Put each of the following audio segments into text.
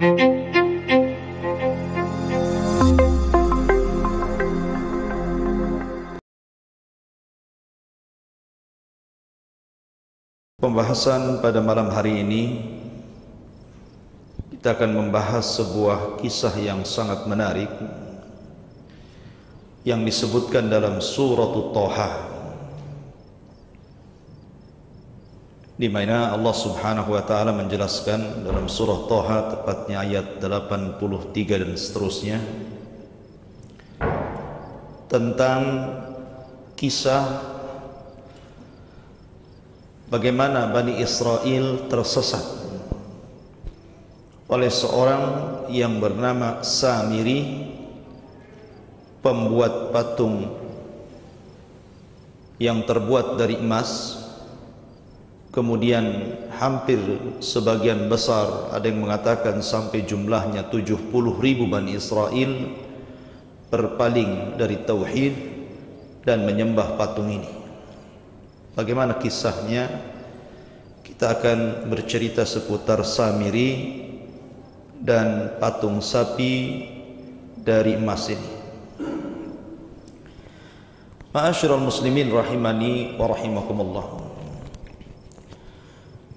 Pembahasan pada malam hari ini kita akan membahas sebuah kisah yang sangat menarik yang disebutkan dalam surah Taha di mana Allah Subhanahu wa taala menjelaskan dalam surah Taha tepatnya ayat 83 dan seterusnya tentang kisah bagaimana Bani Israel tersesat oleh seorang yang bernama Samiri pembuat patung yang terbuat dari emas kemudian hampir sebagian besar ada yang mengatakan sampai jumlahnya 70 ribu Bani Israel berpaling dari Tauhid dan menyembah patung ini Bagaimana kisahnya? Kita akan bercerita seputar Samiri dan patung sapi dari emas ini. Ma'asyiral muslimin rahimani wa rahimakumullah.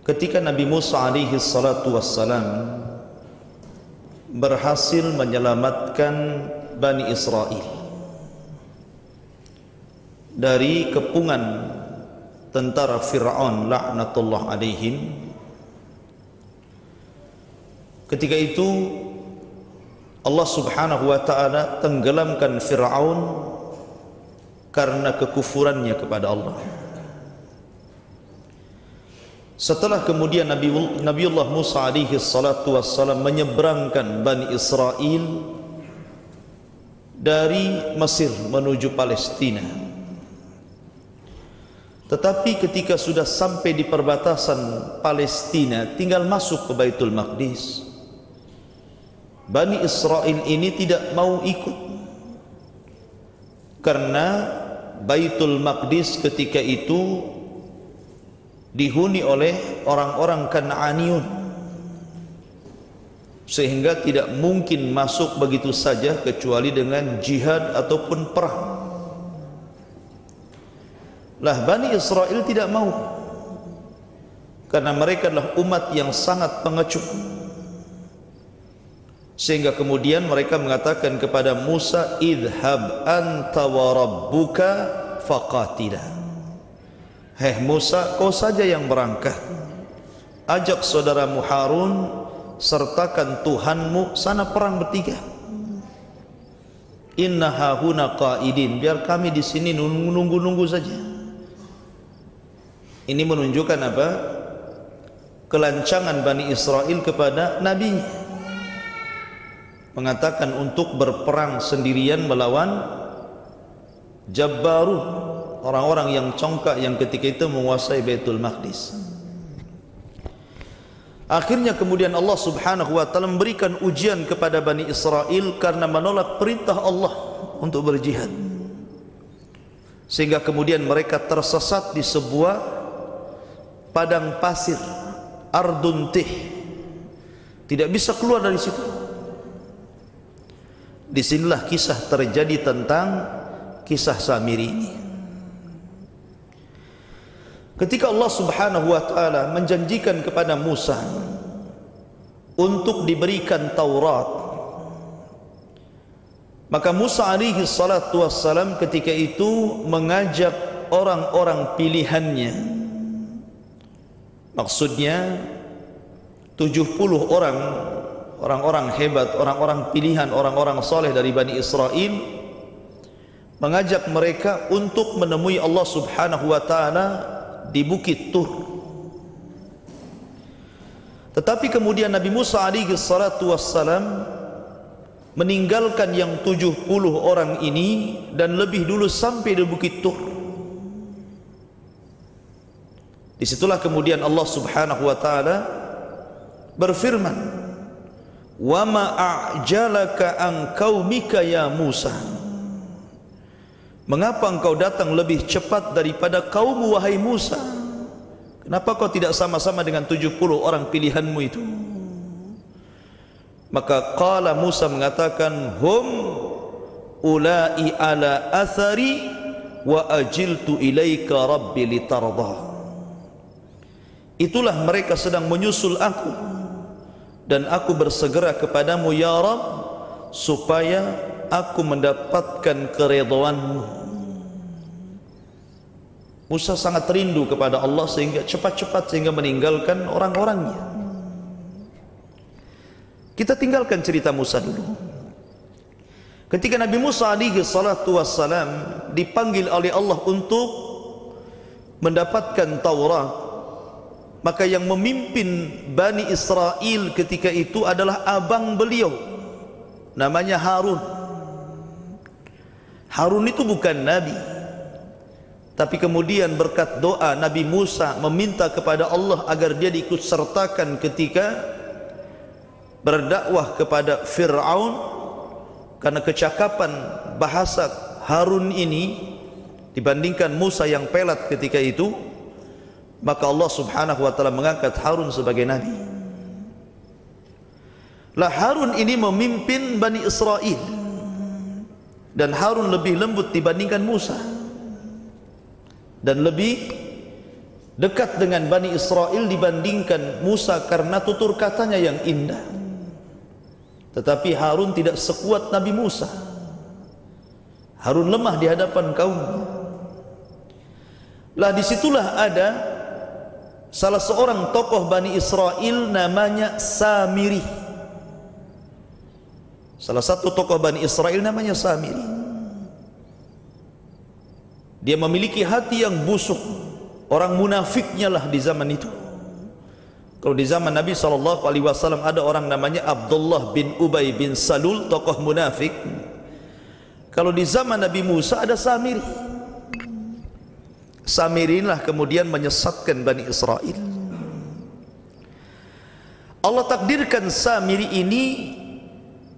Ketika Nabi Musa alaihi salatu wassalam berhasil menyelamatkan Bani Israel dari kepungan tentara Fir'aun laknatullah alaihim ketika itu Allah subhanahu wa ta'ala tenggelamkan Fir'aun karena kekufurannya kepada Allah setelah kemudian Nabi Nabiullah Musa alaihi salatu wassalam menyeberangkan Bani Israel dari Mesir menuju Palestina. Tetapi ketika sudah sampai di perbatasan Palestina tinggal masuk ke Baitul Maqdis Bani Israel ini tidak mau ikut. Karena Baitul Maqdis ketika itu dihuni oleh orang-orang Kan'aniun sehingga tidak mungkin masuk begitu saja kecuali dengan jihad ataupun perang. Lah Bani Israel tidak mau. Karena mereka adalah umat yang sangat pengecut. Sehingga kemudian mereka mengatakan kepada Musa idhab anta wa rabbuka faqatila heh Musa kau saja yang berangkat. Ajak saudaramu Harun sertakan Tuhanmu sana perang bertiga. Inna hahuna qaidin. Biar kami di sini nunggu-nunggu saja. Ini menunjukkan apa? Kelancangan Bani Israel kepada Nabi Mengatakan untuk berperang sendirian melawan Jabbaru Orang-orang yang congkak yang ketika itu menguasai Baitul Maqdis. Akhirnya kemudian Allah subhanahu wa ta'ala memberikan ujian kepada Bani Israel Karena menolak perintah Allah untuk berjihad. Sehingga kemudian mereka tersesat di sebuah padang pasir arduntih tidak bisa keluar dari situ. Disinilah kisah terjadi tentang kisah Samiri ini ketika Allah subhanahu wa ta'ala menjanjikan kepada Musa untuk diberikan Taurat maka Musa alaihi salatu wassalam ketika itu mengajak orang-orang pilihannya. Maksudnya 70 orang orang-orang hebat, orang-orang pilihan, orang-orang soleh dari Bani Israel mengajak mereka untuk menemui Allah Subhanahu wa taala di Bukit Tur. Tetapi kemudian Nabi Musa alaihi salatu wassalam meninggalkan yang 70 orang ini dan lebih dulu sampai di Bukit Tur. Disitulah kemudian Allah Subhanahu wa taala berfirman, "Wa ma a'jalaka an qaumika ya Musa?" Mengapa engkau datang lebih cepat daripada kaum wahai Musa? Kenapa kau tidak sama-sama dengan 70 orang pilihanmu itu? maka qala Musa mengatakan hum ulai ala athari wa ajiltu ilaika rabbi litardah itulah mereka sedang menyusul aku dan aku bersegera kepadamu ya Rabb supaya aku mendapatkan keridhaanmu Musa sangat rindu kepada Allah sehingga cepat-cepat sehingga meninggalkan orang-orangnya kita tinggalkan cerita Musa dulu. Ketika Nabi Musa alaihi salatu wassalam dipanggil oleh Allah untuk mendapatkan Taurat, maka yang memimpin Bani Israel ketika itu adalah abang beliau namanya Harun. Harun itu bukan nabi. Tapi kemudian berkat doa Nabi Musa meminta kepada Allah agar dia diikut sertakan ketika berdakwah kepada Fir'aun karena kecakapan bahasa Harun ini dibandingkan Musa yang pelat ketika itu maka Allah subhanahu wa ta'ala mengangkat Harun sebagai Nabi lah Harun ini memimpin Bani Israel dan Harun lebih lembut dibandingkan Musa dan lebih dekat dengan Bani Israel dibandingkan Musa karena tutur katanya yang indah tetapi Harun tidak sekuat Nabi Musa. Harun lemah di hadapan kaum. Lah disitulah ada salah seorang tokoh Bani Israel namanya Samiri. Salah satu tokoh Bani Israel namanya Samiri. Dia memiliki hati yang busuk. Orang munafiknya lah di zaman itu. Kalau di zaman Nabi sallallahu alaihi wasallam ada orang namanya Abdullah bin Ubay bin Salul tokoh munafik. Kalau di zaman Nabi Musa ada Samiri. Samiri inilah kemudian menyesatkan Bani Israel. Allah takdirkan Samiri ini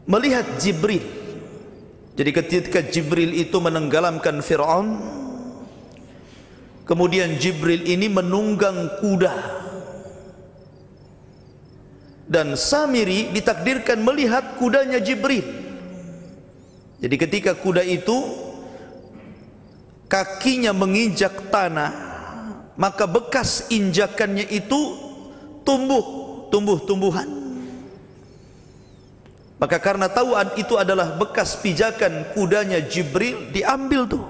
melihat Jibril. Jadi ketika Jibril itu menenggelamkan Fir'aun Kemudian Jibril ini menunggang kuda dan Samiri ditakdirkan melihat kudanya Jibril. Jadi ketika kuda itu kakinya menginjak tanah, maka bekas injakannya itu tumbuh, tumbuh-tumbuhan. Maka karena tahu itu adalah bekas pijakan kudanya Jibril, diambil tuh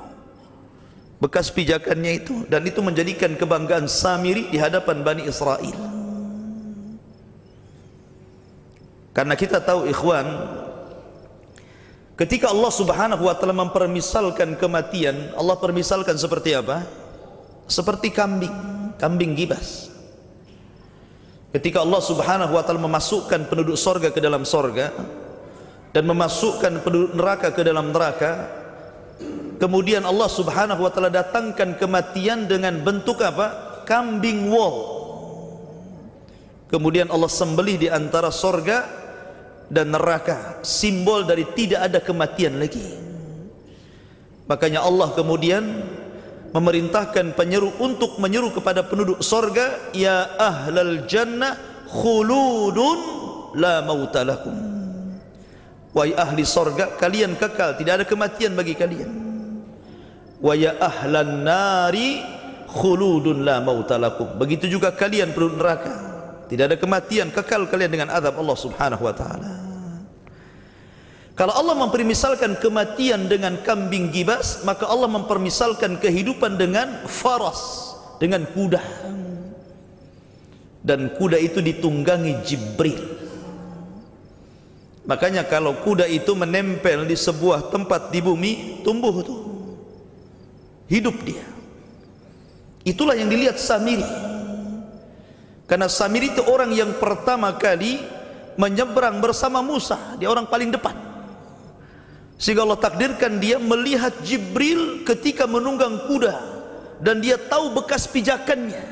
bekas pijakannya itu dan itu menjadikan kebanggaan Samiri di hadapan Bani Israel. Karena kita tahu ikhwan Ketika Allah subhanahu wa ta'ala mempermisalkan kematian Allah permisalkan seperti apa? Seperti kambing Kambing gibas Ketika Allah subhanahu wa ta'ala memasukkan penduduk sorga ke dalam sorga Dan memasukkan penduduk neraka ke dalam neraka Kemudian Allah subhanahu wa ta'ala datangkan kematian dengan bentuk apa? Kambing wall Kemudian Allah sembelih di antara sorga dan neraka simbol dari tidak ada kematian lagi makanya Allah kemudian memerintahkan penyeru untuk menyeru kepada penduduk sorga ya ahlal jannah khuludun la mautalakum wahai ahli sorga kalian kekal tidak ada kematian bagi kalian. Wa ya ahlan nari khuludun la mautalakum begitu juga kalian penduduk neraka. Tidak ada kematian kekal kalian dengan azab Allah Subhanahu wa taala. Kalau Allah mempermisalkan kematian dengan kambing gibas, maka Allah mempermisalkan kehidupan dengan faras, dengan kuda. Dan kuda itu ditunggangi Jibril. Makanya kalau kuda itu menempel di sebuah tempat di bumi, tumbuh itu. Hidup dia. Itulah yang dilihat Samiri. Karena Samir itu orang yang pertama kali menyeberang bersama Musa, dia orang paling depan. Sehingga Allah takdirkan dia melihat Jibril ketika menunggang kuda dan dia tahu bekas pijakannya.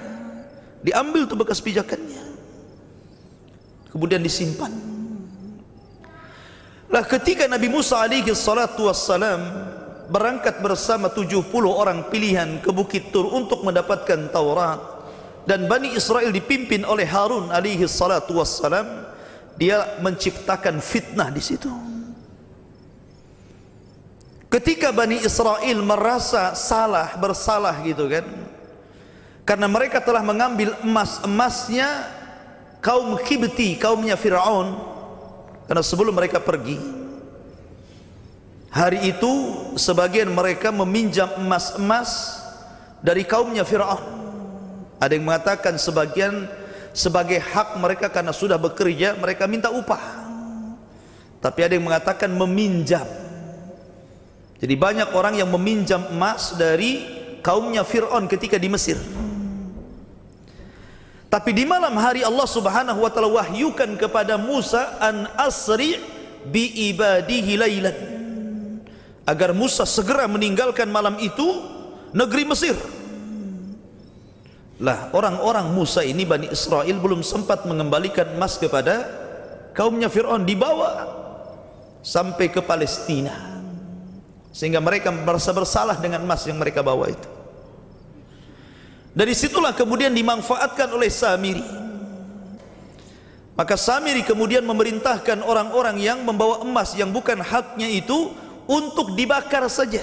Diambil tuh bekas pijakannya. Kemudian disimpan. Lah ketika Nabi Musa alaihi salatu wassalam berangkat bersama 70 orang pilihan ke Bukit Tur untuk mendapatkan Taurat dan Bani Israel dipimpin oleh Harun alaihi salatu wassalam dia menciptakan fitnah di situ. Ketika Bani Israel merasa salah, bersalah gitu kan. Karena mereka telah mengambil emas-emasnya kaum Kibti, kaumnya Fir'aun. Karena sebelum mereka pergi. Hari itu sebagian mereka meminjam emas-emas dari kaumnya Fir'aun. Ada yang mengatakan sebagian sebagai hak mereka karena sudah bekerja mereka minta upah. Tapi ada yang mengatakan meminjam. Jadi banyak orang yang meminjam emas dari kaumnya Fir'aun ketika di Mesir. Tapi di malam hari Allah Subhanahu wa taala wahyukan kepada Musa an asri bi ibadihi lailan. Agar Musa segera meninggalkan malam itu negeri Mesir. Lah orang-orang Musa ini Bani Israel belum sempat mengembalikan emas kepada kaumnya Fir'aun dibawa sampai ke Palestina sehingga mereka merasa bersalah dengan emas yang mereka bawa itu. Dari situlah kemudian dimanfaatkan oleh Samiri. Maka Samiri kemudian memerintahkan orang-orang yang membawa emas yang bukan haknya itu untuk dibakar saja.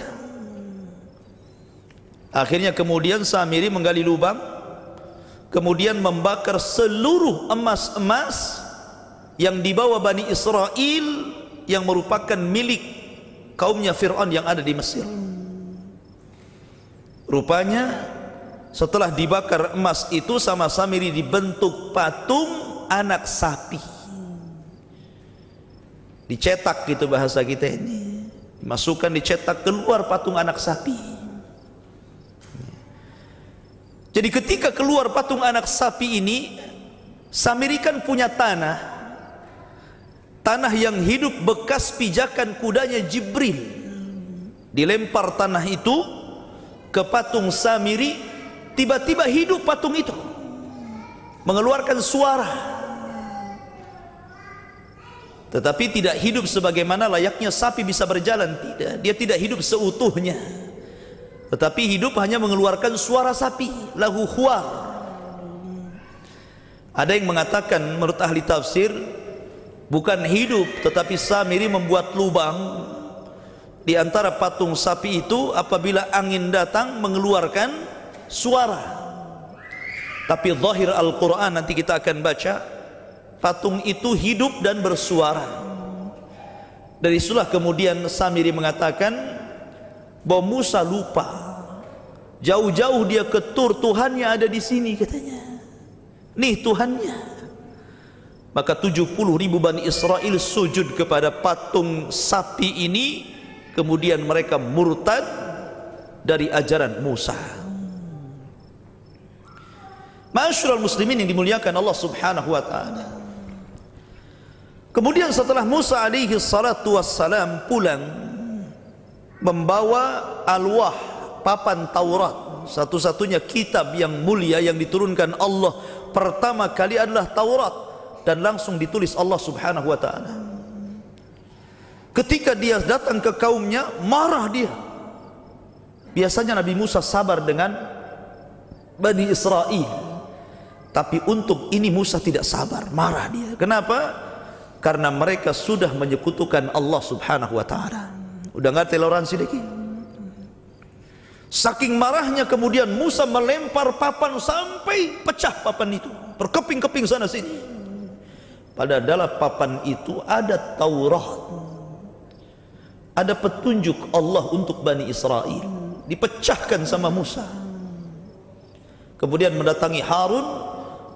Akhirnya kemudian Samiri menggali lubang kemudian membakar seluruh emas-emas yang dibawa Bani Israel yang merupakan milik kaumnya Fir'aun yang ada di Mesir. Rupanya setelah dibakar emas itu sama Samiri dibentuk patung anak sapi. Dicetak gitu bahasa kita ini. Dimasukkan dicetak keluar patung anak sapi. Jadi ketika keluar patung anak sapi ini Samiri kan punya tanah tanah yang hidup bekas pijakan kudanya Jibril. Dilempar tanah itu ke patung Samiri tiba-tiba hidup patung itu. Mengeluarkan suara. Tetapi tidak hidup sebagaimana layaknya sapi bisa berjalan. Tidak dia tidak hidup seutuhnya. Tetapi hidup hanya mengeluarkan suara sapi lahu khuar ada yang mengatakan menurut ahli tafsir bukan hidup tetapi Samiri membuat lubang di antara patung sapi itu apabila angin datang mengeluarkan suara. Tapi zahir Al-Quran nanti kita akan baca patung itu hidup dan bersuara. Dari itulah kemudian Samiri mengatakan bahwa Musa lupa. Jauh-jauh dia ketur Tuhannya ada di sini katanya. Nih Tuhannya maka 70 ribu Bani Israel sujud kepada patung sapi ini. Kemudian mereka murtad dari ajaran Musa. Masyurul muslimin yang dimuliakan Allah subhanahu wa ta'ala. Kemudian setelah Musa alaihi salatu wassalam pulang Membawa alwah papan Taurat. Satu-satunya kitab yang mulia yang diturunkan Allah Pertama kali adalah Taurat dan langsung ditulis Allah Subhanahu wa taala. Ketika dia datang ke kaumnya, marah dia. Biasanya Nabi Musa sabar dengan Bani Israel. Tapi untuk ini Musa tidak sabar, marah dia. Kenapa? Karena mereka sudah menyekutukan Allah Subhanahu wa taala. Udah ngerti toleransi lagi? Saking marahnya kemudian Musa melempar papan sampai pecah papan itu. Berkeping-keping sana sini pada dalam papan itu ada Taurat ada petunjuk Allah untuk Bani Israel. Dipecahkan sama Musa. Kemudian mendatangi Harun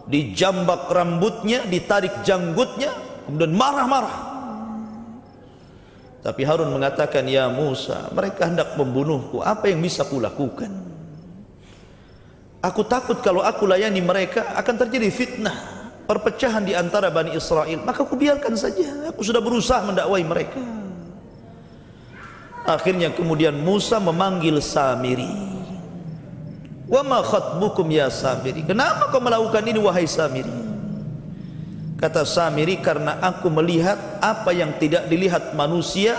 dijambak rambutnya ditarik janggutnya kemudian marah-marah. Tapi Harun mengatakan ya Musa mereka hendak membunuhku. Apa yang bisa kulakukan aku takut kalau aku layani mereka akan terjadi fitnah perpecahan di antara Bani Israel maka aku biarkan saja. Aku sudah berusaha mendakwai mereka. Akhirnya kemudian Musa memanggil Samiri. Wa ma khatbukum ya Samiri? Kenapa kau melakukan ini wahai Samiri? Kata Samiri karena aku melihat apa yang tidak dilihat manusia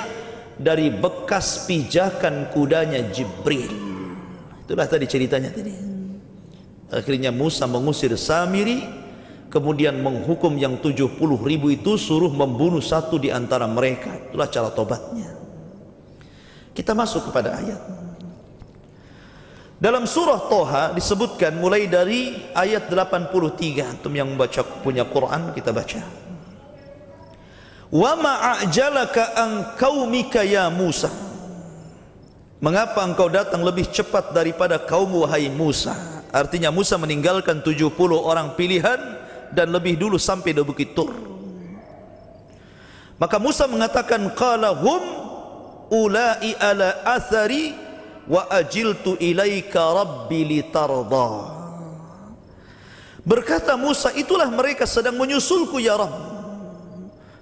dari bekas pijakan kudanya Jibril. Itulah tadi ceritanya tadi. Akhirnya Musa mengusir Samiri kemudian menghukum yang 70 ribu itu suruh membunuh satu di antara mereka. Itulah cara tobatnya. Kita masuk kepada ayat. Dalam surah Toha disebutkan mulai dari ayat 83 antum yang membaca punya Quran kita baca. Wa ma'ajalaka an qaumika ya Musa. Mengapa engkau datang lebih cepat daripada kaum wahai Musa? Artinya Musa meninggalkan 70 orang pilihan dan lebih dulu sampai di Bukit Tur. Maka Musa mengatakan qala hum ulai ala athari wa ajiltu ilaika rabbi litarda. Berkata Musa itulah mereka sedang menyusulku ya Rabb.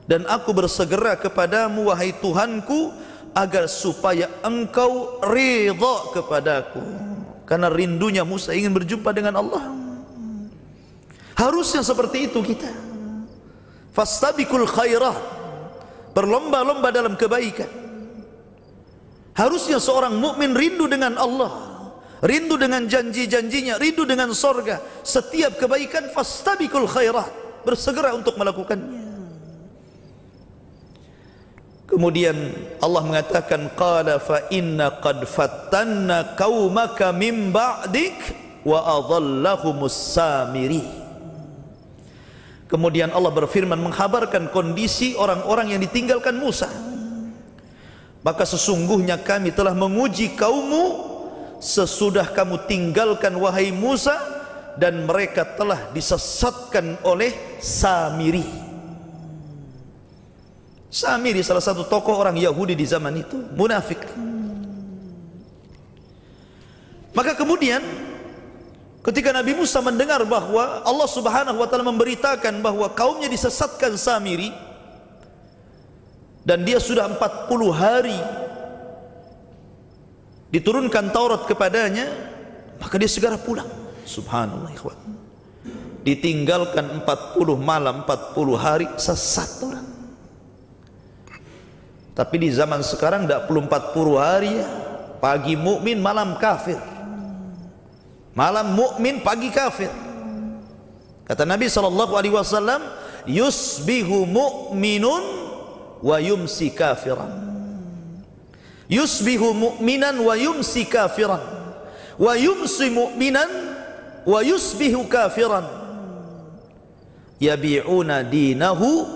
Dan aku bersegera kepadamu wahai Tuhanku agar supaya engkau ridha kepadaku karena rindunya Musa ingin berjumpa dengan Allah harusnya seperti itu kita. Fastabiqul khairat berlomba-lomba dalam kebaikan. Harusnya seorang mukmin rindu dengan Allah. Rindu dengan janji-janjinya. Rindu dengan sorga. Setiap kebaikan fastabiqul khairat bersegera untuk melakukannya. Kemudian Allah mengatakan qala fa inna qad fattanna qaumaka min ba'dik wa adhallahumus samiri. Kemudian Allah berfirman menghabarkan kondisi orang-orang yang ditinggalkan Musa. Maka sesungguhnya kami telah menguji kaummu sesudah kamu tinggalkan wahai Musa dan mereka telah disesatkan oleh Samiri. Samiri salah satu tokoh orang Yahudi di zaman itu, munafik. Maka kemudian ketika Nabi Musa mendengar bahwa Allah Subhanahu wa taala memberitakan bahwa kaumnya disesatkan Samiri dan dia sudah 40 hari diturunkan Taurat kepadanya, maka dia segera pulang. Subhanallah ikhwan. Ditinggalkan 40 malam, 40 hari sesat orang. Tapi di zaman sekarang tidak perlu 40 hari ya. Pagi mukmin malam kafir. Malam mukmin pagi kafir. Kata Nabi sallallahu alaihi wasallam, yusbihu mu'minun wa yumsi kafiran. Yusbihu mu'minan wa yumsi kafiran. Wa yumsi mu'minan wa yusbihu kafiran. Yabi'una dinahu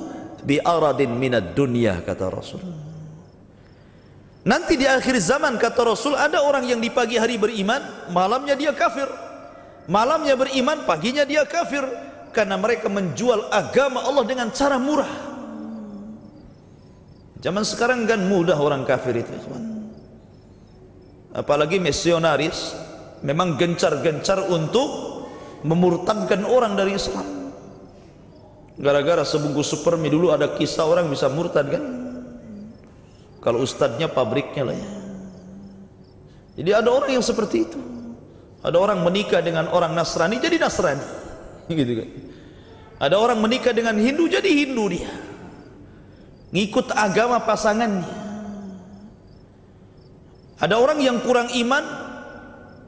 bi aradin minad dunya kata Rasulullah. Nanti di akhir zaman kata Rasul ada orang yang di pagi hari beriman, malamnya dia kafir. Malamnya beriman, paginya dia kafir karena mereka menjual agama Allah dengan cara murah. Zaman sekarang kan mudah orang kafir itu, teman. Apalagi misionaris memang gencar-gencar untuk memurtadkan orang dari Islam. Gara-gara sebungkus supermi dulu ada kisah orang bisa murtad kan? Kalau ustadznya pabriknya lah ya. Jadi ada orang yang seperti itu. Ada orang menikah dengan orang Nasrani jadi Nasrani. Gitu kan. Ada orang menikah dengan Hindu jadi Hindu dia. Ngikut agama pasangannya. Ada orang yang kurang iman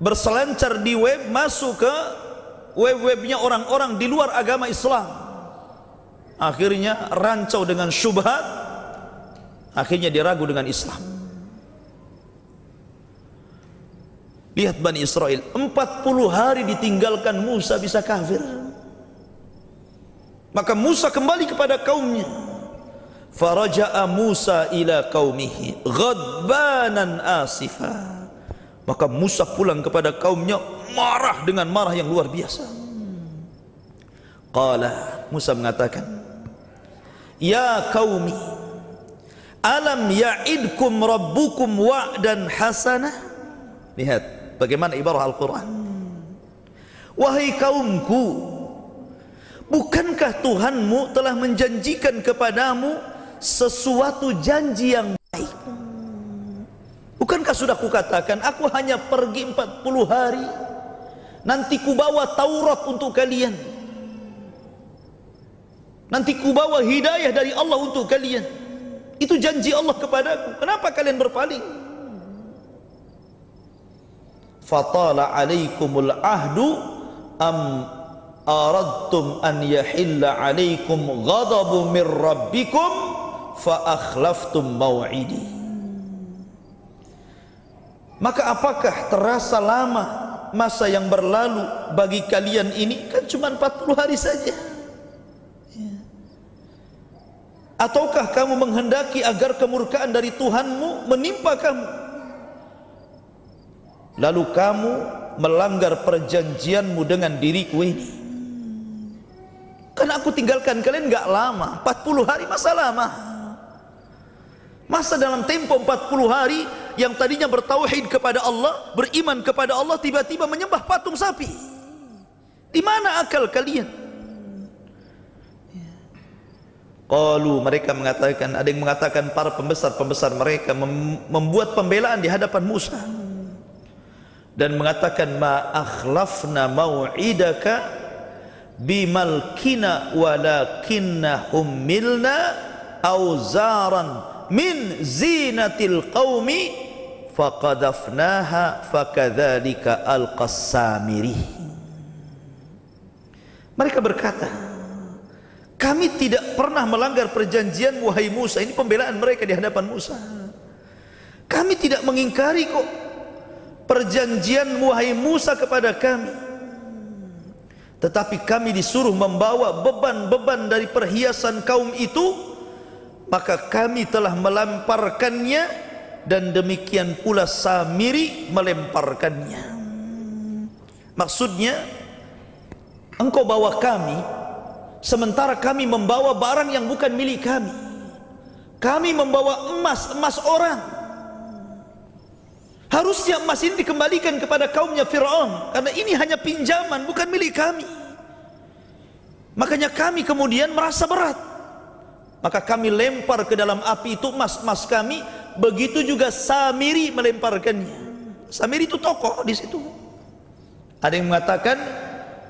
berselancar di web masuk ke web-webnya orang-orang di luar agama Islam. Akhirnya rancau dengan syubhat akhirnya dia ragu dengan Islam. Lihat Bani Israel 40 hari ditinggalkan Musa bisa kafir. Maka Musa kembali kepada kaumnya. Faraja'a Musa ila qaumihi ghadbanan asifa. Maka Musa pulang kepada kaumnya marah dengan marah yang luar biasa. Qala Musa mengatakan ya qaumi Alam ya'idkum rabbukum wa'dan hasanah? Lihat bagaimana ibarah Al-Quran. Wahai kaumku Bukankah Tuhanmu telah menjanjikan kepadamu Sesuatu janji yang baik? Bukankah sudah kukatakan Aku hanya pergi 40 hari Nanti ku bawa Taurat untuk kalian. Nanti ku bawa hidayah dari Allah untuk kalian itu janji Allah kepadaku. Kenapa kalian berpaling? Fatala alaikumul ahdu am aradtum an yahilla alaikum ghadabu min rabbikum fa akhlaftum maw'idi maka apakah terasa lama masa yang berlalu bagi kalian ini kan cuma 40 hari saja ya. Ataukah kamu menghendaki agar kemurkaan dari Tuhanmu menimpa kamu? Lalu kamu melanggar perjanjianmu dengan diriku ini. Karena aku tinggalkan kalian enggak lama 40 hari masa lama. Masa dalam tempo 40 hari Yang tadinya bertauhid kepada Allah Beriman kepada Allah Tiba-tiba menyembah patung sapi. Di mana akal kalian Qalu mereka mengatakan Ada yang mengatakan para pembesar-pembesar mereka Membuat pembelaan di hadapan Musa. Dan mengatakan Ma akhlafna mau'idaka bimalkina walakinna hummilna auzaran min zinatil qaumi faqadafnaha fakadzalika alqassamiri mereka berkata kami tidak pernah melanggar perjanjian wahai Musa. Ini pembelaan mereka di hadapan Musa. Kami tidak mengingkari kok perjanjian wahai Musa kepada kami. Tetapi kami disuruh membawa beban-beban dari perhiasan kaum itu maka kami telah melemparkannya dan demikian pula Samiri melemparkannya. Maksudnya engkau bawa kami sementara kami membawa barang yang bukan milik kami. Kami membawa emas emas orang. Harusnya emas ini dikembalikan kepada kaumnya Fir'aun Karena ini hanya pinjaman bukan milik kami. Makanya kami kemudian merasa berat. Maka kami lempar ke dalam api itu emas-emas kami Begitu juga Samiri melemparkannya. Samiri itu tokoh di situ. Ada yang mengatakan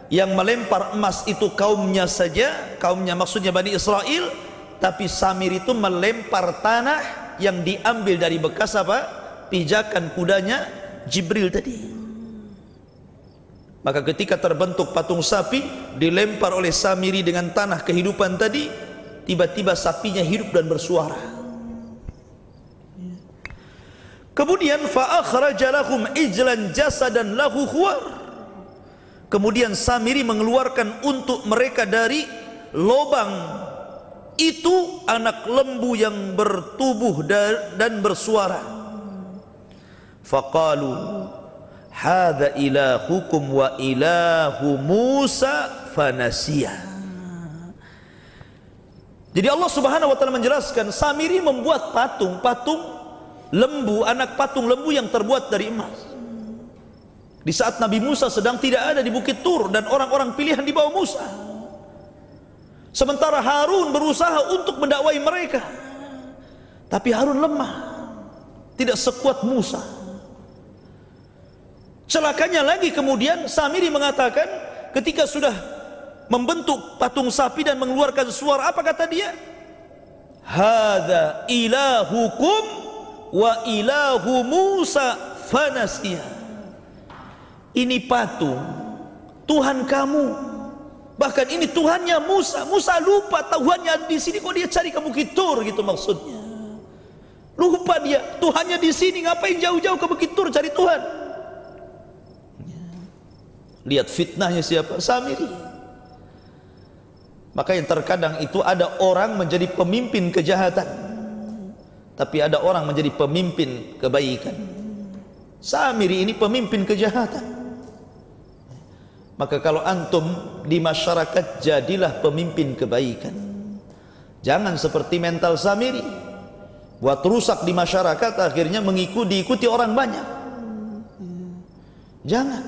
Yang melempar emas itu kaumnya saja Kaumnya maksudnya Bani Israel Tapi Samiri itu melempar tanah Yang diambil dari bekas apa? pijakan kudanya Jibril tadi. Maka ketika terbentuk patung sapi dilempar oleh Samiri dengan tanah kehidupan tadi tiba-tiba sapinya hidup dan bersuara. Kemudian fa lahum ijlan jasadan lahu khuwar kemudian Samiri mengeluarkan untuk mereka dari lobang itu anak lembu yang bertubuh dan bersuara. Faqalu hadza ilahukum wa ilahu Musa fanasiya. Jadi Allah Subhanahu wa taala menjelaskan Samiri membuat patung patung lembu anak patung lembu yang terbuat dari emas di saat Nabi Musa sedang tidak ada di Bukit Tur dan orang-orang pilihan di bawah Musa sementara Harun berusaha untuk mendakwai mereka tapi Harun lemah tidak sekuat Musa Celakanya lagi kemudian Samiri mengatakan ketika sudah membentuk patung sapi dan mengeluarkan suara apa kata dia? Hada ilahukum wa ilahu Musa fanasiya. Ini patung Tuhan kamu. Bahkan ini Tuhannya Musa. Musa lupa Tuhannya di sini kok dia cari ke Bukit Tur gitu maksudnya. Lupa dia Tuhannya di sini ngapain jauh-jauh ke Bukit Tur cari Tuhan? lihat fitnahnya siapa Samiri maka yang terkadang itu ada orang menjadi pemimpin kejahatan tapi ada orang menjadi pemimpin kebaikan Samiri ini pemimpin kejahatan maka kalau antum di masyarakat jadilah pemimpin kebaikan. Jangan seperti mental Samiri. Buat rusak di masyarakat akhirnya mengikuti ikuti orang banyak. Jangan.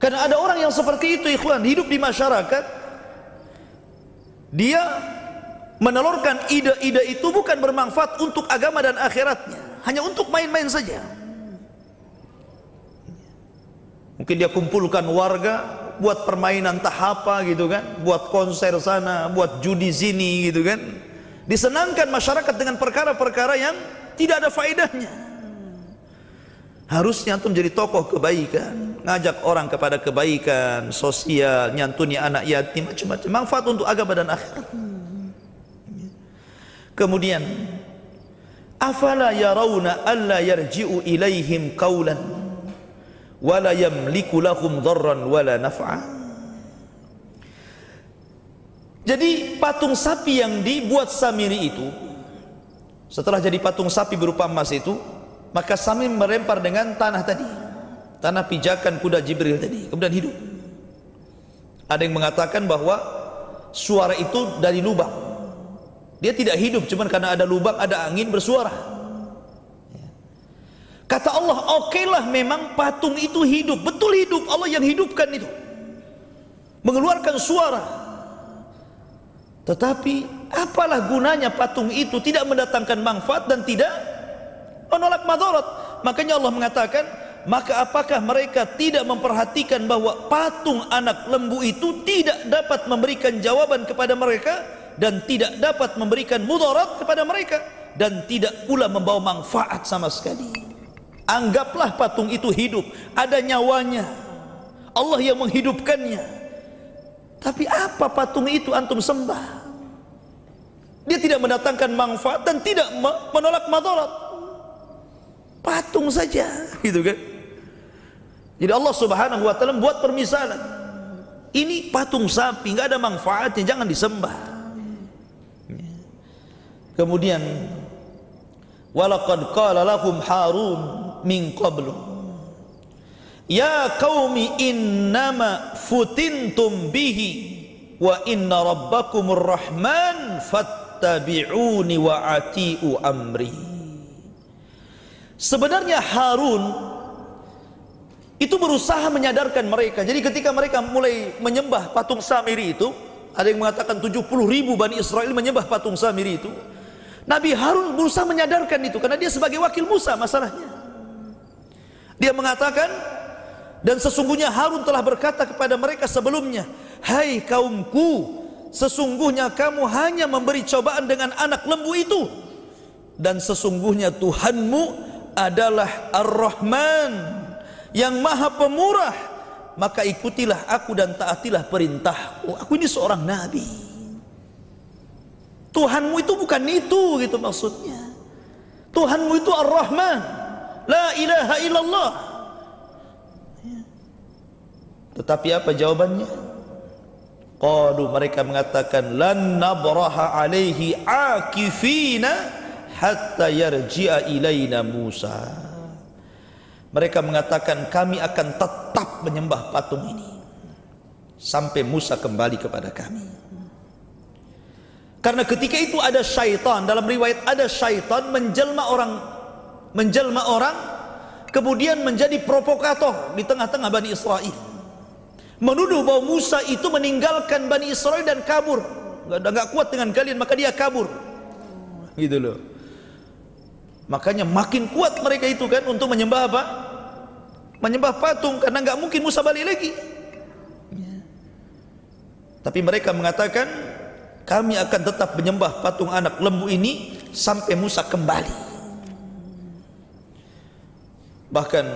Karena ada orang yang seperti itu ikhwan hidup di masyarakat dia menelurkan ide-ide itu bukan bermanfaat untuk agama dan akhiratnya, hanya untuk main-main saja. Mungkin dia kumpulkan warga buat permainan tahapa gitu kan, buat konser sana, buat judi sini gitu kan. Disenangkan masyarakat dengan perkara-perkara yang tidak ada faedahnya. Harusnya antum jadi tokoh kebaikan. ngajak orang kepada kebaikan sosial nyantuni anak yatim macam-macam manfaat untuk agama dan akhirat kemudian afala yarawna alla yarji'u ilaihim qawlan wala yamliku lahum dharran wala naf'a. Jadi patung sapi yang dibuat Samiri itu setelah jadi patung sapi berupa emas itu maka Samiri merempar dengan tanah tadi. Tanah pijakan kuda Jibril tadi kemudian hidup. Ada yang mengatakan bahwa suara itu dari lubang. Dia tidak hidup cuma karena ada lubang ada angin bersuara kata Allah okeylah memang patung itu hidup. Betul hidup. Allah yang hidupkan itu. Mengeluarkan suara. Tetapi apalah gunanya patung itu tidak mendatangkan manfaat dan tidak menolak madarat? Makanya Allah mengatakan maka apakah mereka tidak memperhatikan bahwa patung anak lembu itu tidak dapat memberikan jawaban kepada mereka dan tidak dapat memberikan mudarat kepada mereka dan tidak pula membawa manfaat sama sekali anggaplah patung itu hidup. Ada nyawanya. Allah yang menghidupkannya. Tapi apa patung itu antum sembah? Dia tidak mendatangkan manfaat dan tidak menolak madarat. Patung saja. Gitu kan? Jadi Allah Subhanahu wa taala buat permisalan. Ini patung sapi enggak ada manfaatnya, jangan disembah. Kemudian walaqad qala lahum Harun min qablu Ya qaumi innama futintum bihi wa inna rabbakumur rahman fattabi'uni wa ati'u amri Sebenarnya Harun itu berusaha menyadarkan mereka. Jadi ketika mereka mulai menyembah patung Samiri itu, ada yang mengatakan 70 ribu Bani Israel menyembah patung Samiri itu. Nabi Harun berusaha menyadarkan itu karena dia sebagai wakil Musa masalahnya. Dia mengatakan dan sesungguhnya Harun telah berkata kepada mereka sebelumnya, "Hai kaumku, sesungguhnya kamu hanya memberi cobaan dengan anak lembu itu. Dan sesungguhnya Tuhanmu adalah Ar-Rahman." yang maha pemurah. Maka ikutilah aku dan taatilah perintahku aku ini seorang nabi. Tuhanmu itu bukan itu gitu maksudnya. Tuhanmu itu Ar-Rahman la ilaha illallah. Tetapi apa jawabannya? Qalu mereka mengatakan lan nabraha alaihi akifina hatta yarji'a ilaina Musa. Mereka mengatakan kami akan tetap menyembah patung ini sampai Musa kembali kepada kami. Karena ketika itu ada syaitan dalam riwayat ada syaitan menjelma orang menjelma orang kemudian menjadi provokator di tengah-tengah Bani Israel. Menuduh bahwa Musa itu meninggalkan Bani Israel dan kabur. Enggak enggak kuat dengan kalian maka dia kabur. Gitu loh. Makanya makin kuat mereka itu kan untuk menyembah apa? Menyembah patung karena enggak mungkin Musa balik lagi. Tapi mereka mengatakan kami akan tetap menyembah patung anak lembu ini sampai Musa kembali. Bahkan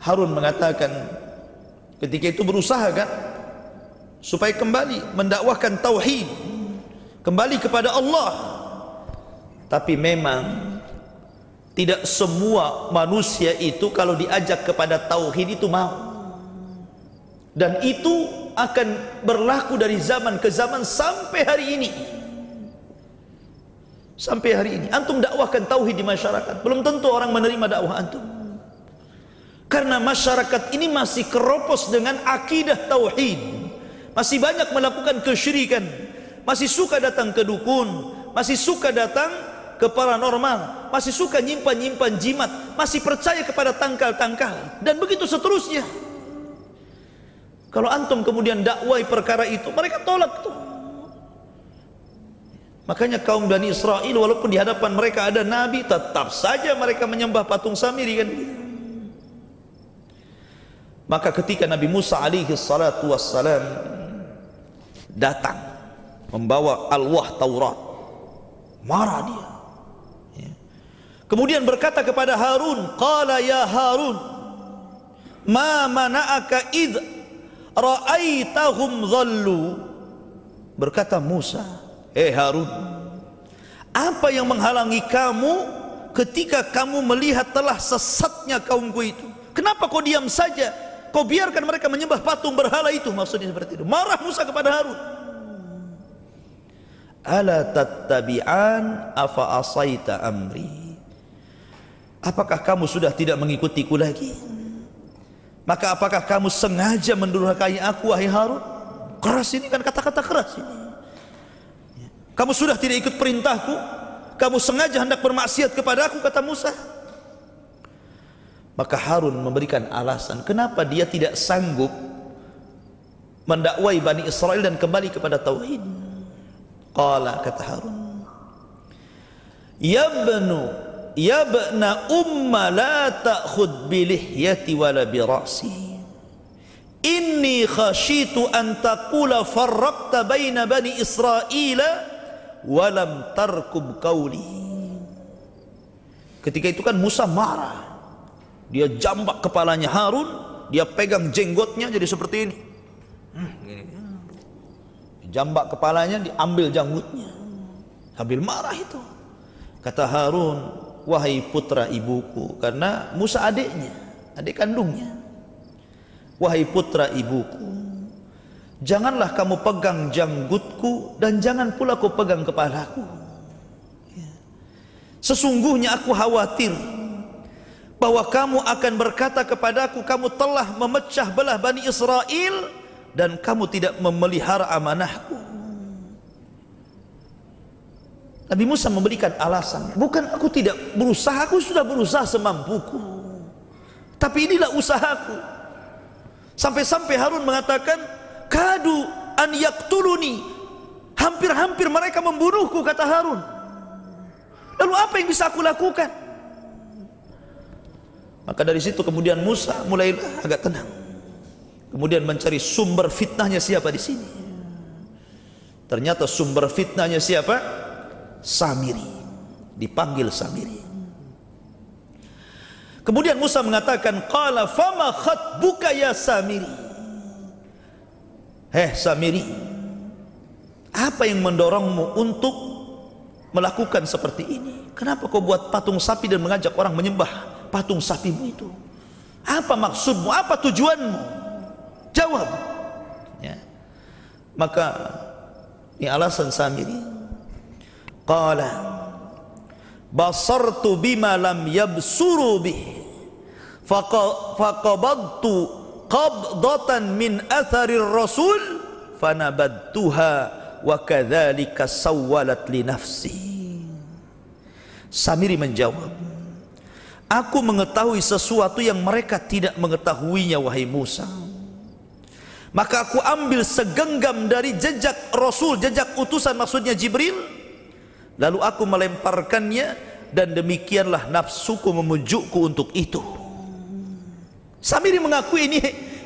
Harun mengatakan ketika itu berusaha kan supaya kembali mendakwahkan tauhid kembali kepada Allah tapi memang tidak semua manusia itu kalau diajak kepada tauhid itu mau. Dan itu akan berlaku dari zaman ke zaman sampai hari ini. Sampai hari ini antum dakwahkan tauhid di masyarakat, belum tentu orang menerima dakwah antum. Karena masyarakat ini masih keropos dengan akidah tauhid. Masih banyak melakukan kesyirikan, masih suka datang ke dukun, masih suka datang ke paranormal, masih suka nyimpan-nyimpan jimat, masih percaya kepada tangkal-tangkal dan begitu seterusnya. Kalau antum kemudian dakwai perkara itu, mereka tolak tuh. Makanya kaum Bani Israel walaupun di hadapan mereka ada nabi, tetap saja mereka menyembah patung Samiri kan. Maka ketika Nabi Musa alaihi salatu wassalam datang membawa alwah Taurat, marah dia. Kemudian berkata kepada Harun, "Qala ya Harun, ma mana'aka id ra'aitahum dhallu berkata Musa eh Harun. Apa yang menghalangi kamu ketika kamu melihat telah sesatnya kaumku itu? Kenapa kau diam saja? Kau biarkan mereka menyembah patung berhala itu. Maksudnya seperti itu. Marah Musa kepada Harun. Ala tattabi'an afa asaita amri? Apakah kamu sudah tidak mengikutiku lagi? Maka apakah kamu sengaja mendurhakai aku wahai Harun? Keras ini kan kata-kata keras ini kamu sudah tidak ikut perintahku? Kamu sengaja hendak bermaksiat kepada aku kata Musa? Maka Harun memberikan alasan kenapa dia tidak sanggup mendakwai Bani Israel dan kembali kepada Tauhid. Qala kata Harun Ya bnu Ya bna umma la ta'khud bilihyati wala birasi. Inni khashitu an taqula farraqta baina bani Israel walam tarkub qawli. Ketika itu kan Musa marah. Dia jambak kepalanya Harun dia pegang jenggotnya jadi seperti ini. Hmm, jambak kepalanya diambil janggutnya. Sambil marah itu. Kata Harun wahai putra ibuku karena Musa adiknya adik kandungnya. Wahai putra ibuku janganlah kamu pegang janggutku dan jangan pula kau pegang kepalaku. Ya. sesungguhnya aku khawatir bahwa kamu akan berkata kepadaku kamu telah memecah belah Bani Israel dan kamu tidak memelihara amanahku. Nabi Musa memberikan alasan bukan aku tidak berusaha aku sudah berusaha semampuku. Tapi inilah usahaku. Sampai-sampai Harun mengatakan kadu an yaktuluni hampir-hampir mereka membunuhku kata Harun lalu apa yang bisa aku lakukan Maka dari situ kemudian Musa mulai agak tenang. Kemudian mencari sumber fitnahnya siapa di sini. Ternyata sumber fitnahnya siapa? Samiri. Dipanggil Samiri. Kemudian Musa mengatakan, "Qala fama khatbuka ya Samiri?" Heh Samiri, apa yang mendorongmu untuk melakukan seperti ini? Kenapa kau buat patung sapi dan mengajak orang menyembah patung sapimu itu? Apa maksudmu? Apa tujuanmu? Jawab. Ya. Maka ini alasan Samiri. Qala basartu bima lam yabsuru bih faqabadtu qabdatan min athari rasul fanabadtuha wa kadzalika sawwalat li nafsi Samiri menjawab Aku mengetahui sesuatu yang mereka tidak mengetahuinya wahai Musa. Maka aku ambil segenggam dari jejak Rasul, jejak utusan maksudnya Jibril. Lalu aku melemparkannya dan demikianlah nafsuku memujukku untuk itu. Samiri mengakui ini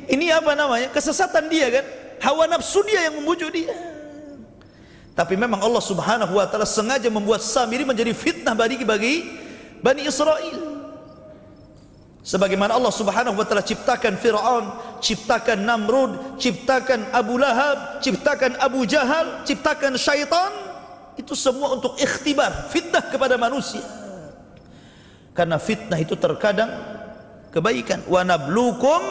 ini apa namanya? Kesesatan dia kan? Hawa nafsu dia yang memujuk dia. Tapi memang Allah Subhanahu wa taala sengaja membuat Samiri menjadi fitnah bagi bagi Bani Israel. Sebagaimana Allah Subhanahu wa taala ciptakan Firaun, ciptakan Namrud, ciptakan Abu Lahab, ciptakan Abu Jahal, ciptakan syaitan, itu semua untuk ikhtibar, fitnah kepada manusia. Karena fitnah itu terkadang kebaikan. Wa nablukum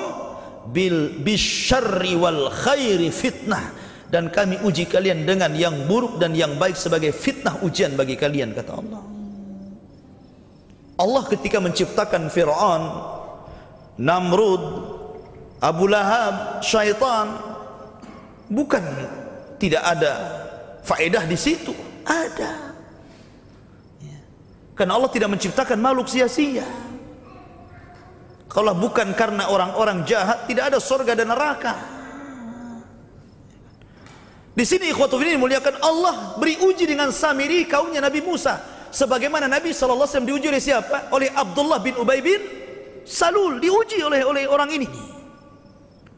bil bisyarri wal khairi fitnah dan kami uji kalian dengan yang buruk dan yang baik sebagai fitnah ujian bagi kalian kata Allah. Allah ketika menciptakan Fir'aun Namrud Abu Lahab Syaitan bukan tidak ada faedah di situ ada ya. karena Allah tidak menciptakan makhluk sia-sia kalau bukan karena orang-orang jahat tidak ada surga dan neraka di sini ikhwatu ini muliakan Allah beri uji dengan Samiri kaumnya Nabi Musa sebagaimana Nabi wasallam diuji oleh siapa? Oleh Abdullah bin Ubay bin Salul diuji oleh oleh orang ini.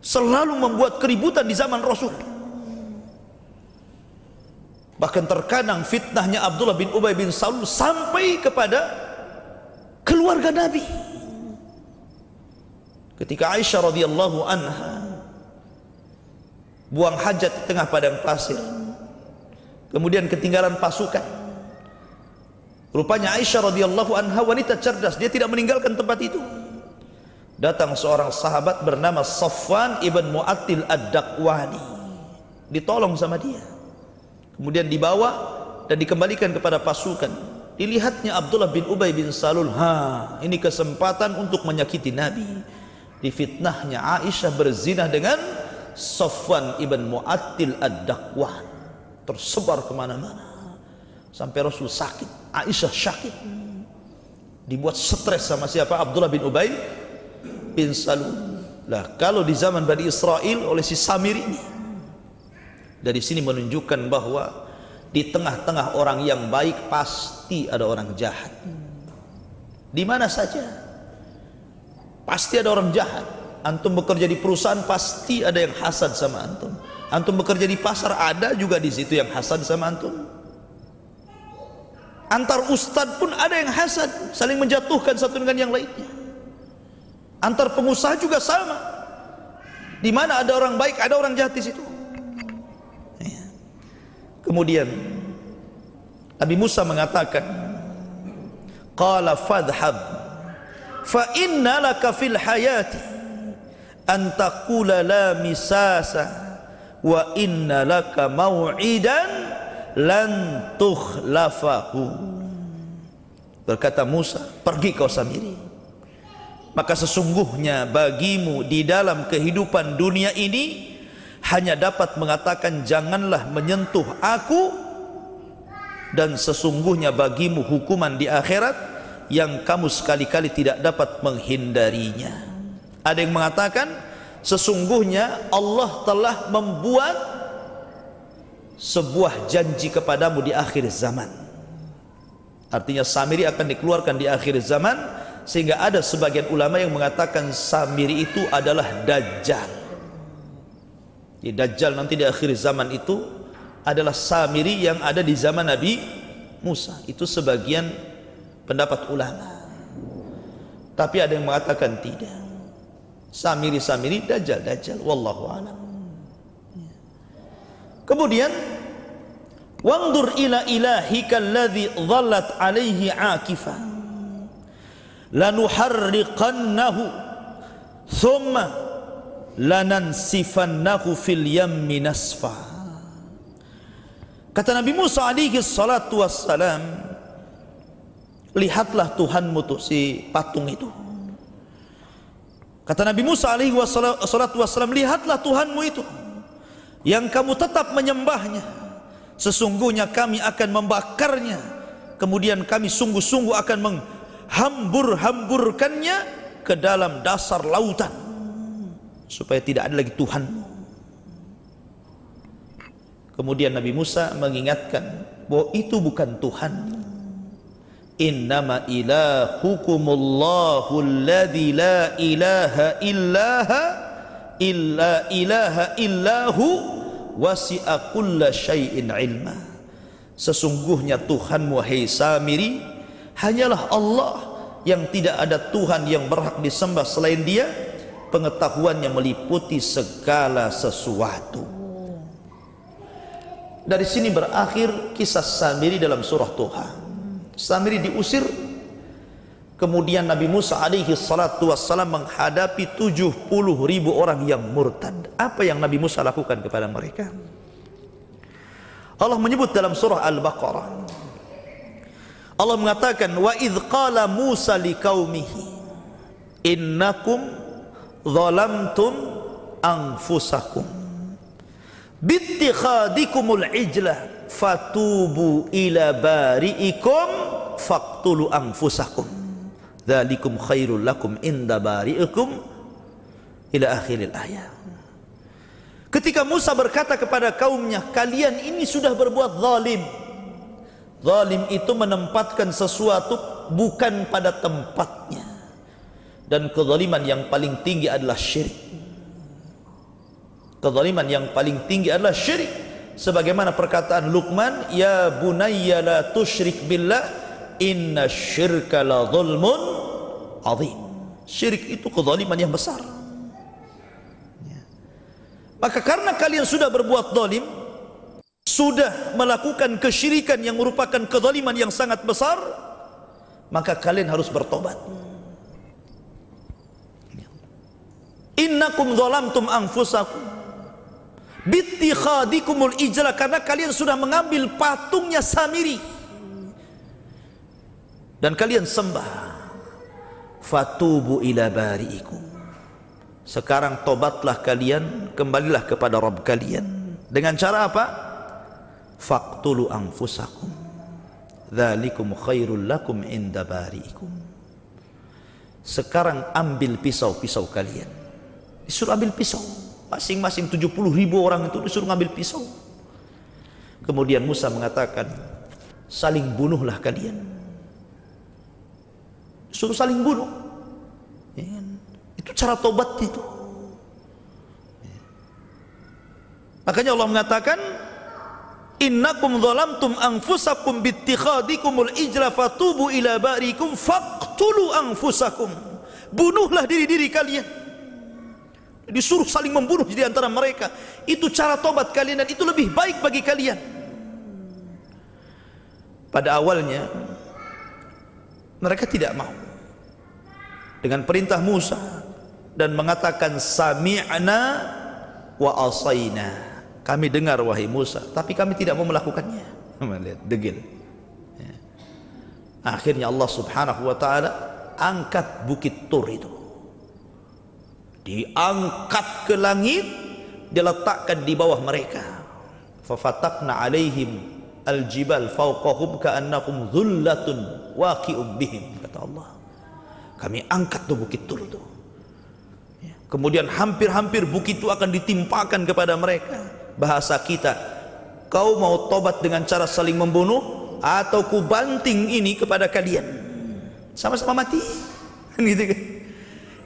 Selalu membuat keributan di zaman Rasul. Bahkan terkadang fitnahnya Abdullah bin Ubay bin Salul sampai kepada keluarga Nabi. Ketika Aisyah radhiyallahu anha buang hajat di tengah padang pasir kemudian ketinggalan pasukan. Rupanya Aisyah radhiyallahu anha wanita cerdas dia tidak meninggalkan tempat itu. Datang seorang sahabat bernama Safwan ibn Mu'attil ad-Dakwani. Ditolong sama dia. Kemudian dibawa dan dikembalikan kepada pasukan. Dilihatnya Abdullah bin Ubay bin Salul ha ini kesempatan untuk menyakiti Nabi difitnahnya Aisyah berzina dengan Safwan ibn Mu'attil ad-Dakwan tersebar kemana-mana. Sampai Rasul sakit Aisyah sakit. Dibuat stres sama siapa? Abdullah bin Ubay bin Salul. Lah kalau di zaman Bani Israel oleh si Samir ini. Dari sini menunjukkan bahwa di tengah-tengah orang yang baik pasti ada orang jahat. Di mana saja pasti ada orang jahat. Antum bekerja di perusahaan pasti ada yang hasad sama antum. Antum bekerja di pasar ada juga di situ yang hasad sama antum. Antar ustad pun ada yang hasad saling menjatuhkan satu dengan yang lainnya. Antar pengusaha juga sama. Di mana ada orang baik ada orang jahat di situ. Kemudian Nabi Musa mengatakan qala fadhhab fa inna laka fil hayati an taqula la misasa wa inna laka maw'idan lan tukhlafahu. Berkata Musa pergi kau sendiri. Maka sesungguhnya bagimu di dalam kehidupan dunia ini hanya dapat mengatakan janganlah menyentuh aku dan sesungguhnya bagimu hukuman di akhirat yang kamu sekali-kali tidak dapat menghindarinya. Ada yang mengatakan sesungguhnya Allah telah membuat sebuah janji kepadamu di akhir zaman. Artinya Samiri akan dikeluarkan di akhir zaman sehingga ada sebagian ulama yang mengatakan Samiri itu adalah Dajjal. Di Dajjal nanti di akhir zaman itu adalah Samiri yang ada di zaman Nabi Musa. Itu sebagian pendapat ulama. Tapi ada yang mengatakan tidak. Samiri-Samiri Dajjal-Dajjal. Wallahu alam. Kemudian Wangdur ila ilahika alladhi dhallat alaihi akifah lanuharriqannahu thumma lanansifannahu fil yammi nasfa. Kata Nabi Musa alaihi salatu wassalam lihatlah Tuhanmu tu si patung itu kata Nabi Musa alaihi salatu wassalam lihatlah Tuhanmu itu yang kamu tetap menyembahnya sesungguhnya kami akan membakarnya kemudian kami sungguh-sungguh akan meng hambur-hamburkannya ke dalam dasar lautan supaya tidak ada lagi Tuhan. Kemudian Nabi Musa mengingatkan bahwa itu bukan Tuhan. Innama ilahukumullahu alladhi la ilaha illaha illa ilaha illahu wasi'a kulla syai'in ilma. Sesungguhnya Tuhan wahai Samiri hanyalah Allah yang tidak ada Tuhan yang berhak disembah selain dia. Pengetahuannya meliputi segala sesuatu. Dari sini berakhir kisah Samiri dalam surah Tuhan Samiri diusir. Kemudian Nabi Musa alaihi salatu wassalam menghadapi 70 ribu orang yang murtad. Apa yang Nabi Musa lakukan kepada mereka? Allah menyebut dalam surah Al-Baqarah. Allah mengatakan wa idh qala Musa liqaumihi innakum zalamtum anfusakum. Bittikhadikumul ijla fatubu ila bari'ikum faqtulu anfusakum dzalikum khairul lakum inda bari'ikum ila akhiril ayat Ketika Musa berkata kepada kaumnya kalian ini sudah berbuat zalim Zalim itu menempatkan sesuatu bukan pada tempatnya. Dan kezaliman yang paling tinggi adalah syirik. Kezaliman yang paling tinggi adalah syirik. Sebagaimana perkataan Luqman, Ya bunayya la tushrik billah, inna syirka la zulmun azim. Syirik itu kezaliman yang besar. Ya. Maka karena kalian sudah berbuat zalim, sudah melakukan kesyirikan yang merupakan kezaliman yang sangat besar, maka kalian harus bertobat. Innakum zalamtum anfusakum bittikhadikumul ijla karena kalian sudah mengambil patungnya Samiri dan kalian sembah. Fatubu ila bari'ikum. Sekarang tobatlah kalian kembalilah kepada Rabb kalian. Dengan cara apa? Faqtulu anfusakum. Dzalikum khairul lakum inda bari'ikum. Sekarang ambil pisau-pisau kalian. Disuruh ambil pisau masing-masing 70 ribu orang itu disuruh ambil pisau. Kemudian Musa mengatakan saling bunuhlah kalian. Suruh saling bunuh. Ya itu cara tobat itu. Ya. makanya Allah mengatakan innakum zalamtum anfusakum bittikhadikumul ijla fatubu ila barikum faqtulu anfusakum. Bunuhlah diri-diri kalian disuruh saling membunuh di antara mereka. Itu cara tobat kalian dan itu lebih baik bagi kalian. Pada awalnya mereka tidak mau. Dengan perintah Musa dan mengatakan sami'na wa asaina. Kami dengar wahai Musa tapi kami tidak mau melakukannya. Lihat degil. Ya. akhirnya Allah subhanahu wa ta'ala angkat bukit tur itu diangkat ke langit diletakkan di bawah mereka. Fafatakna alaihim aljibal fawqahum ka'annakum dhullatun waqi'um bihim kata Allah. Kami angkat tuh bukit tur itu ya. kemudian hampir-hampir bukit itu akan ditimpakan kepada mereka. Bahasa kita kau mau tobat dengan cara saling membunuh atau ku banting ini kepada kalian? Sama-sama mati. Gitu kan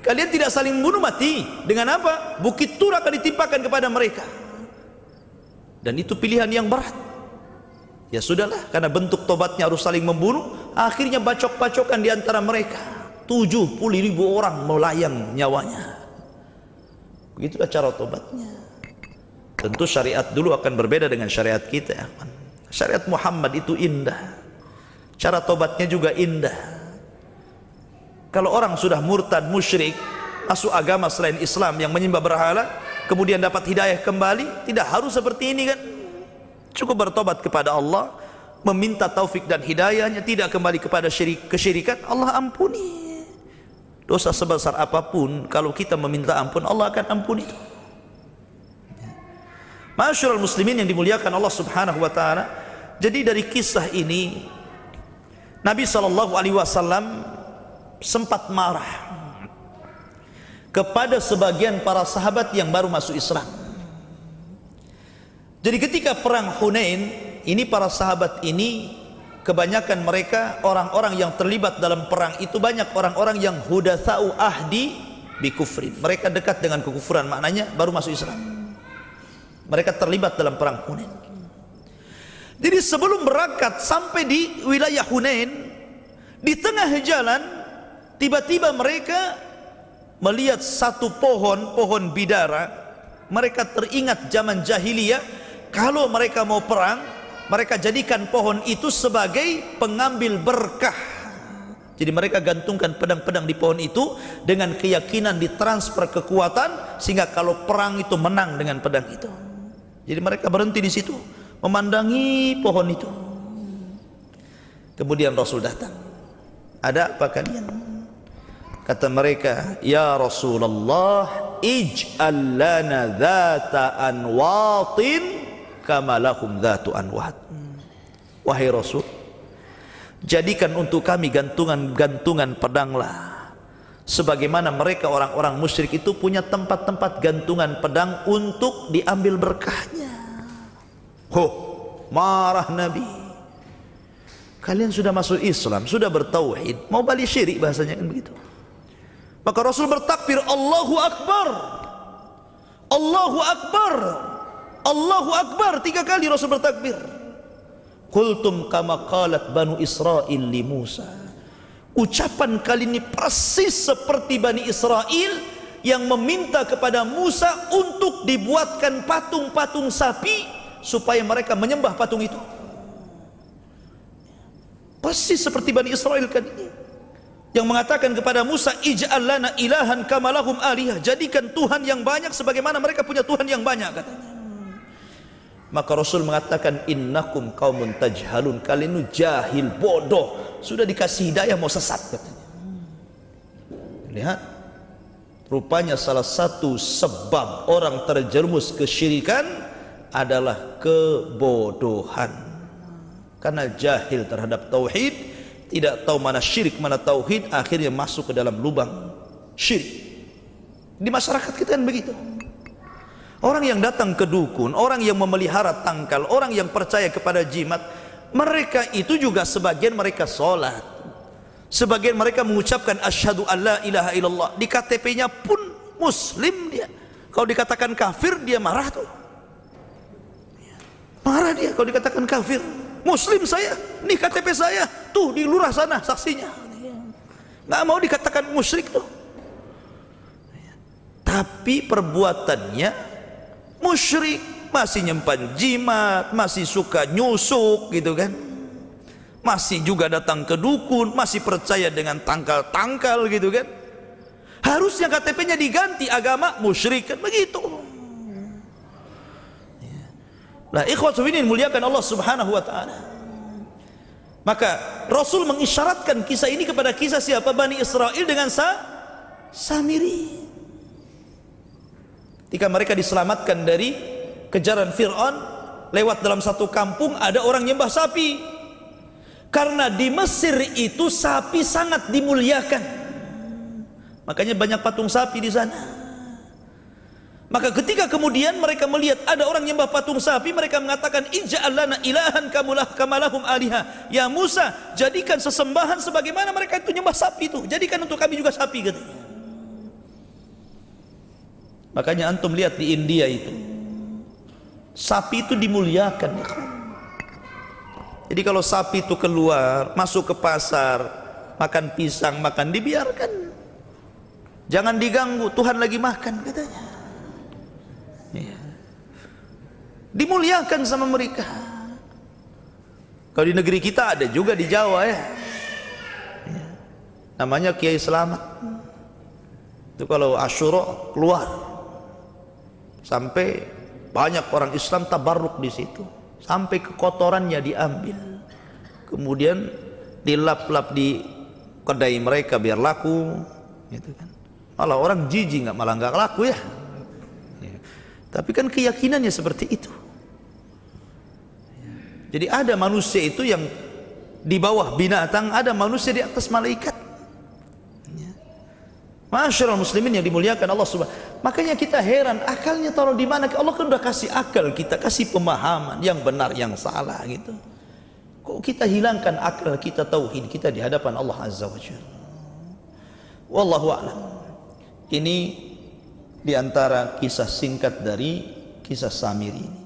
kalian tidak saling membunuh mati. Dengan apa? Bukit tur akan ditimpakan kepada mereka. Dan itu pilihan yang berat. Ya sudahlah karena bentuk tobatnya harus saling membunuh akhirnya bacok-bacokan di antara mereka. 70 ribu orang melayang nyawanya. Begitulah cara tobatnya. Tentu syariat dulu akan berbeda dengan syariat kita ya syariat Muhammad itu indah. Cara tobatnya juga indah kalau orang sudah murtad musyrik masuk agama selain Islam yang menyembah berhala kemudian dapat hidayah kembali tidak harus seperti ini kan? Cukup bertobat kepada Allah meminta taufik dan hidayahnya tidak kembali kepada syirik kesyirikan Allah ampuni. Dosa sebesar apapun kalau kita meminta ampun Allah akan ampuni. Itu Masyurul muslimin yang dimuliakan Allah subhanahu wa ta'ala jadi dari kisah ini Nabi SAW sempat marah kepada sebagian para sahabat yang baru masuk Islam jadi ketika perang Hunain ini para sahabat ini kebanyakan mereka orang-orang yang terlibat dalam perang itu banyak orang-orang yang hudatsau ahdi bi kufrin. Mereka dekat dengan kekufuran maknanya baru masuk Islam. Mereka terlibat dalam perang Hunain. Jadi sebelum berangkat sampai di wilayah Hunain di tengah jalan tiba-tiba mereka melihat satu pohon pohon bidara. Mereka teringat zaman jahiliyah kalau mereka mau perang mereka jadikan pohon itu sebagai pengambil berkah. Jadi mereka gantungkan pedang-pedang di pohon itu dengan keyakinan ditransfer kekuatan sehingga kalau perang itu menang dengan pedang itu. Jadi mereka berhenti di situ memandangi pohon itu. Kemudian Rasul datang. Ada apa kalian kata mereka ya Rasulullah ij'al lana dhata anwatin kama lahum dhatu anwat. Wahai rasul jadikan untuk kami gantungan-gantungan pedanglah. Sebagaimana mereka orang-orang musyrik itu punya tempat-tempat gantungan pedang untuk diambil berkahnya. Ho marah nabi. Kalian sudah masuk Islam sudah bertauhid mau balik syirik bahasanya kan begitu maka Rasul bertakbir Allahu Akbar. Allahu Akbar. Allahu Akbar. Tiga kali Rasul bertakbir. Kultum kama qalat Banu Israel li Musa. Ucapan kali ini persis seperti Bani Israel yang meminta kepada Musa untuk dibuatkan patung-patung sapi supaya mereka menyembah patung itu. Persis seperti Bani Israel kan ini yang mengatakan kepada Musa ij'al lana ilahan kamalahum alihah. Jadikan Tuhan yang banyak sebagaimana mereka punya Tuhan yang banyak katanya maka Rasul mengatakan innakum kaumun tajhalun. Kalian jahil bodoh. Sudah dikasih hidayah mau sesat katanya lihat. Rupanya salah satu sebab orang terjerumus kesyirikan adalah kebodohan. Karena jahil terhadap tauhid tidak tahu mana syirik mana tauhid akhirnya masuk ke dalam lubang syirik. Di masyarakat kita kan begitu. Orang yang datang ke dukun orang yang memelihara tangkal orang yang percaya kepada jimat mereka itu juga sebagian mereka solat. Sebagian mereka mengucapkan asyhadu alla ilaha illallah. Di KTP-nya pun muslim dia. Kalau dikatakan kafir dia marah tuh. Marah dia kalau dikatakan kafir Muslim saya, ini KTP saya, tuh di lurah sana saksinya. Nggak mau dikatakan musyrik tuh. Tapi perbuatannya musyrik, masih nyimpan jimat, masih suka nyusuk gitu kan. Masih juga datang ke dukun, masih percaya dengan tangkal-tangkal gitu kan. Harusnya KTP-nya diganti agama musyrik kan begitu. Nah, ikhwat ini muliakan Allah Subhanahu wa taala. Maka Rasul mengisyaratkan kisah ini kepada kisah siapa Bani Israel dengan sa Samiri. Ketika mereka diselamatkan dari kejaran Fir'aun lewat dalam satu kampung ada orang nyembah sapi. Karena di Mesir itu sapi sangat dimuliakan. Makanya banyak patung sapi di sana. Maka ketika kemudian mereka melihat ada orang nyembah patung sapi, mereka mengatakan ij'al lana ilahan kamulah kamalahum aliha. Ya Musa, jadikan sesembahan sebagaimana mereka itu nyembah sapi itu. Jadikan untuk kami juga sapi katanya. Makanya antum lihat di India itu. Sapi itu dimuliakan? Jadi kalau sapi itu keluar, masuk ke pasar, makan pisang, makan dibiarkan. Jangan diganggu, Tuhan lagi makan katanya. Dimuliakan sama mereka. Kalau di negeri kita ada juga di Jawa ya. ya. Namanya Kiai Selamat. Itu kalau Asyura keluar sampai banyak orang Islam tabarruk di situ. Sampai kekotorannya diambil. Kemudian dilap-lap di kedai mereka biar laku gitu kan. Malah orang jijik nggak malah nggak laku ya. Tapi kan keyakinannya seperti itu. Jadi ada manusia itu yang di bawah binatang, ada manusia di atas malaikat. Masyarakat muslimin yang dimuliakan Allah subhanahu Makanya kita heran, akalnya taruh di mana? Allah kan sudah kasih akal kita, kasih pemahaman yang benar, yang salah gitu. Kok kita hilangkan akal kita, tauhid kita di hadapan Allah Azza wa Jalla. Wallahu a'lam. Ini di antara kisah singkat dari kisah Samir ini.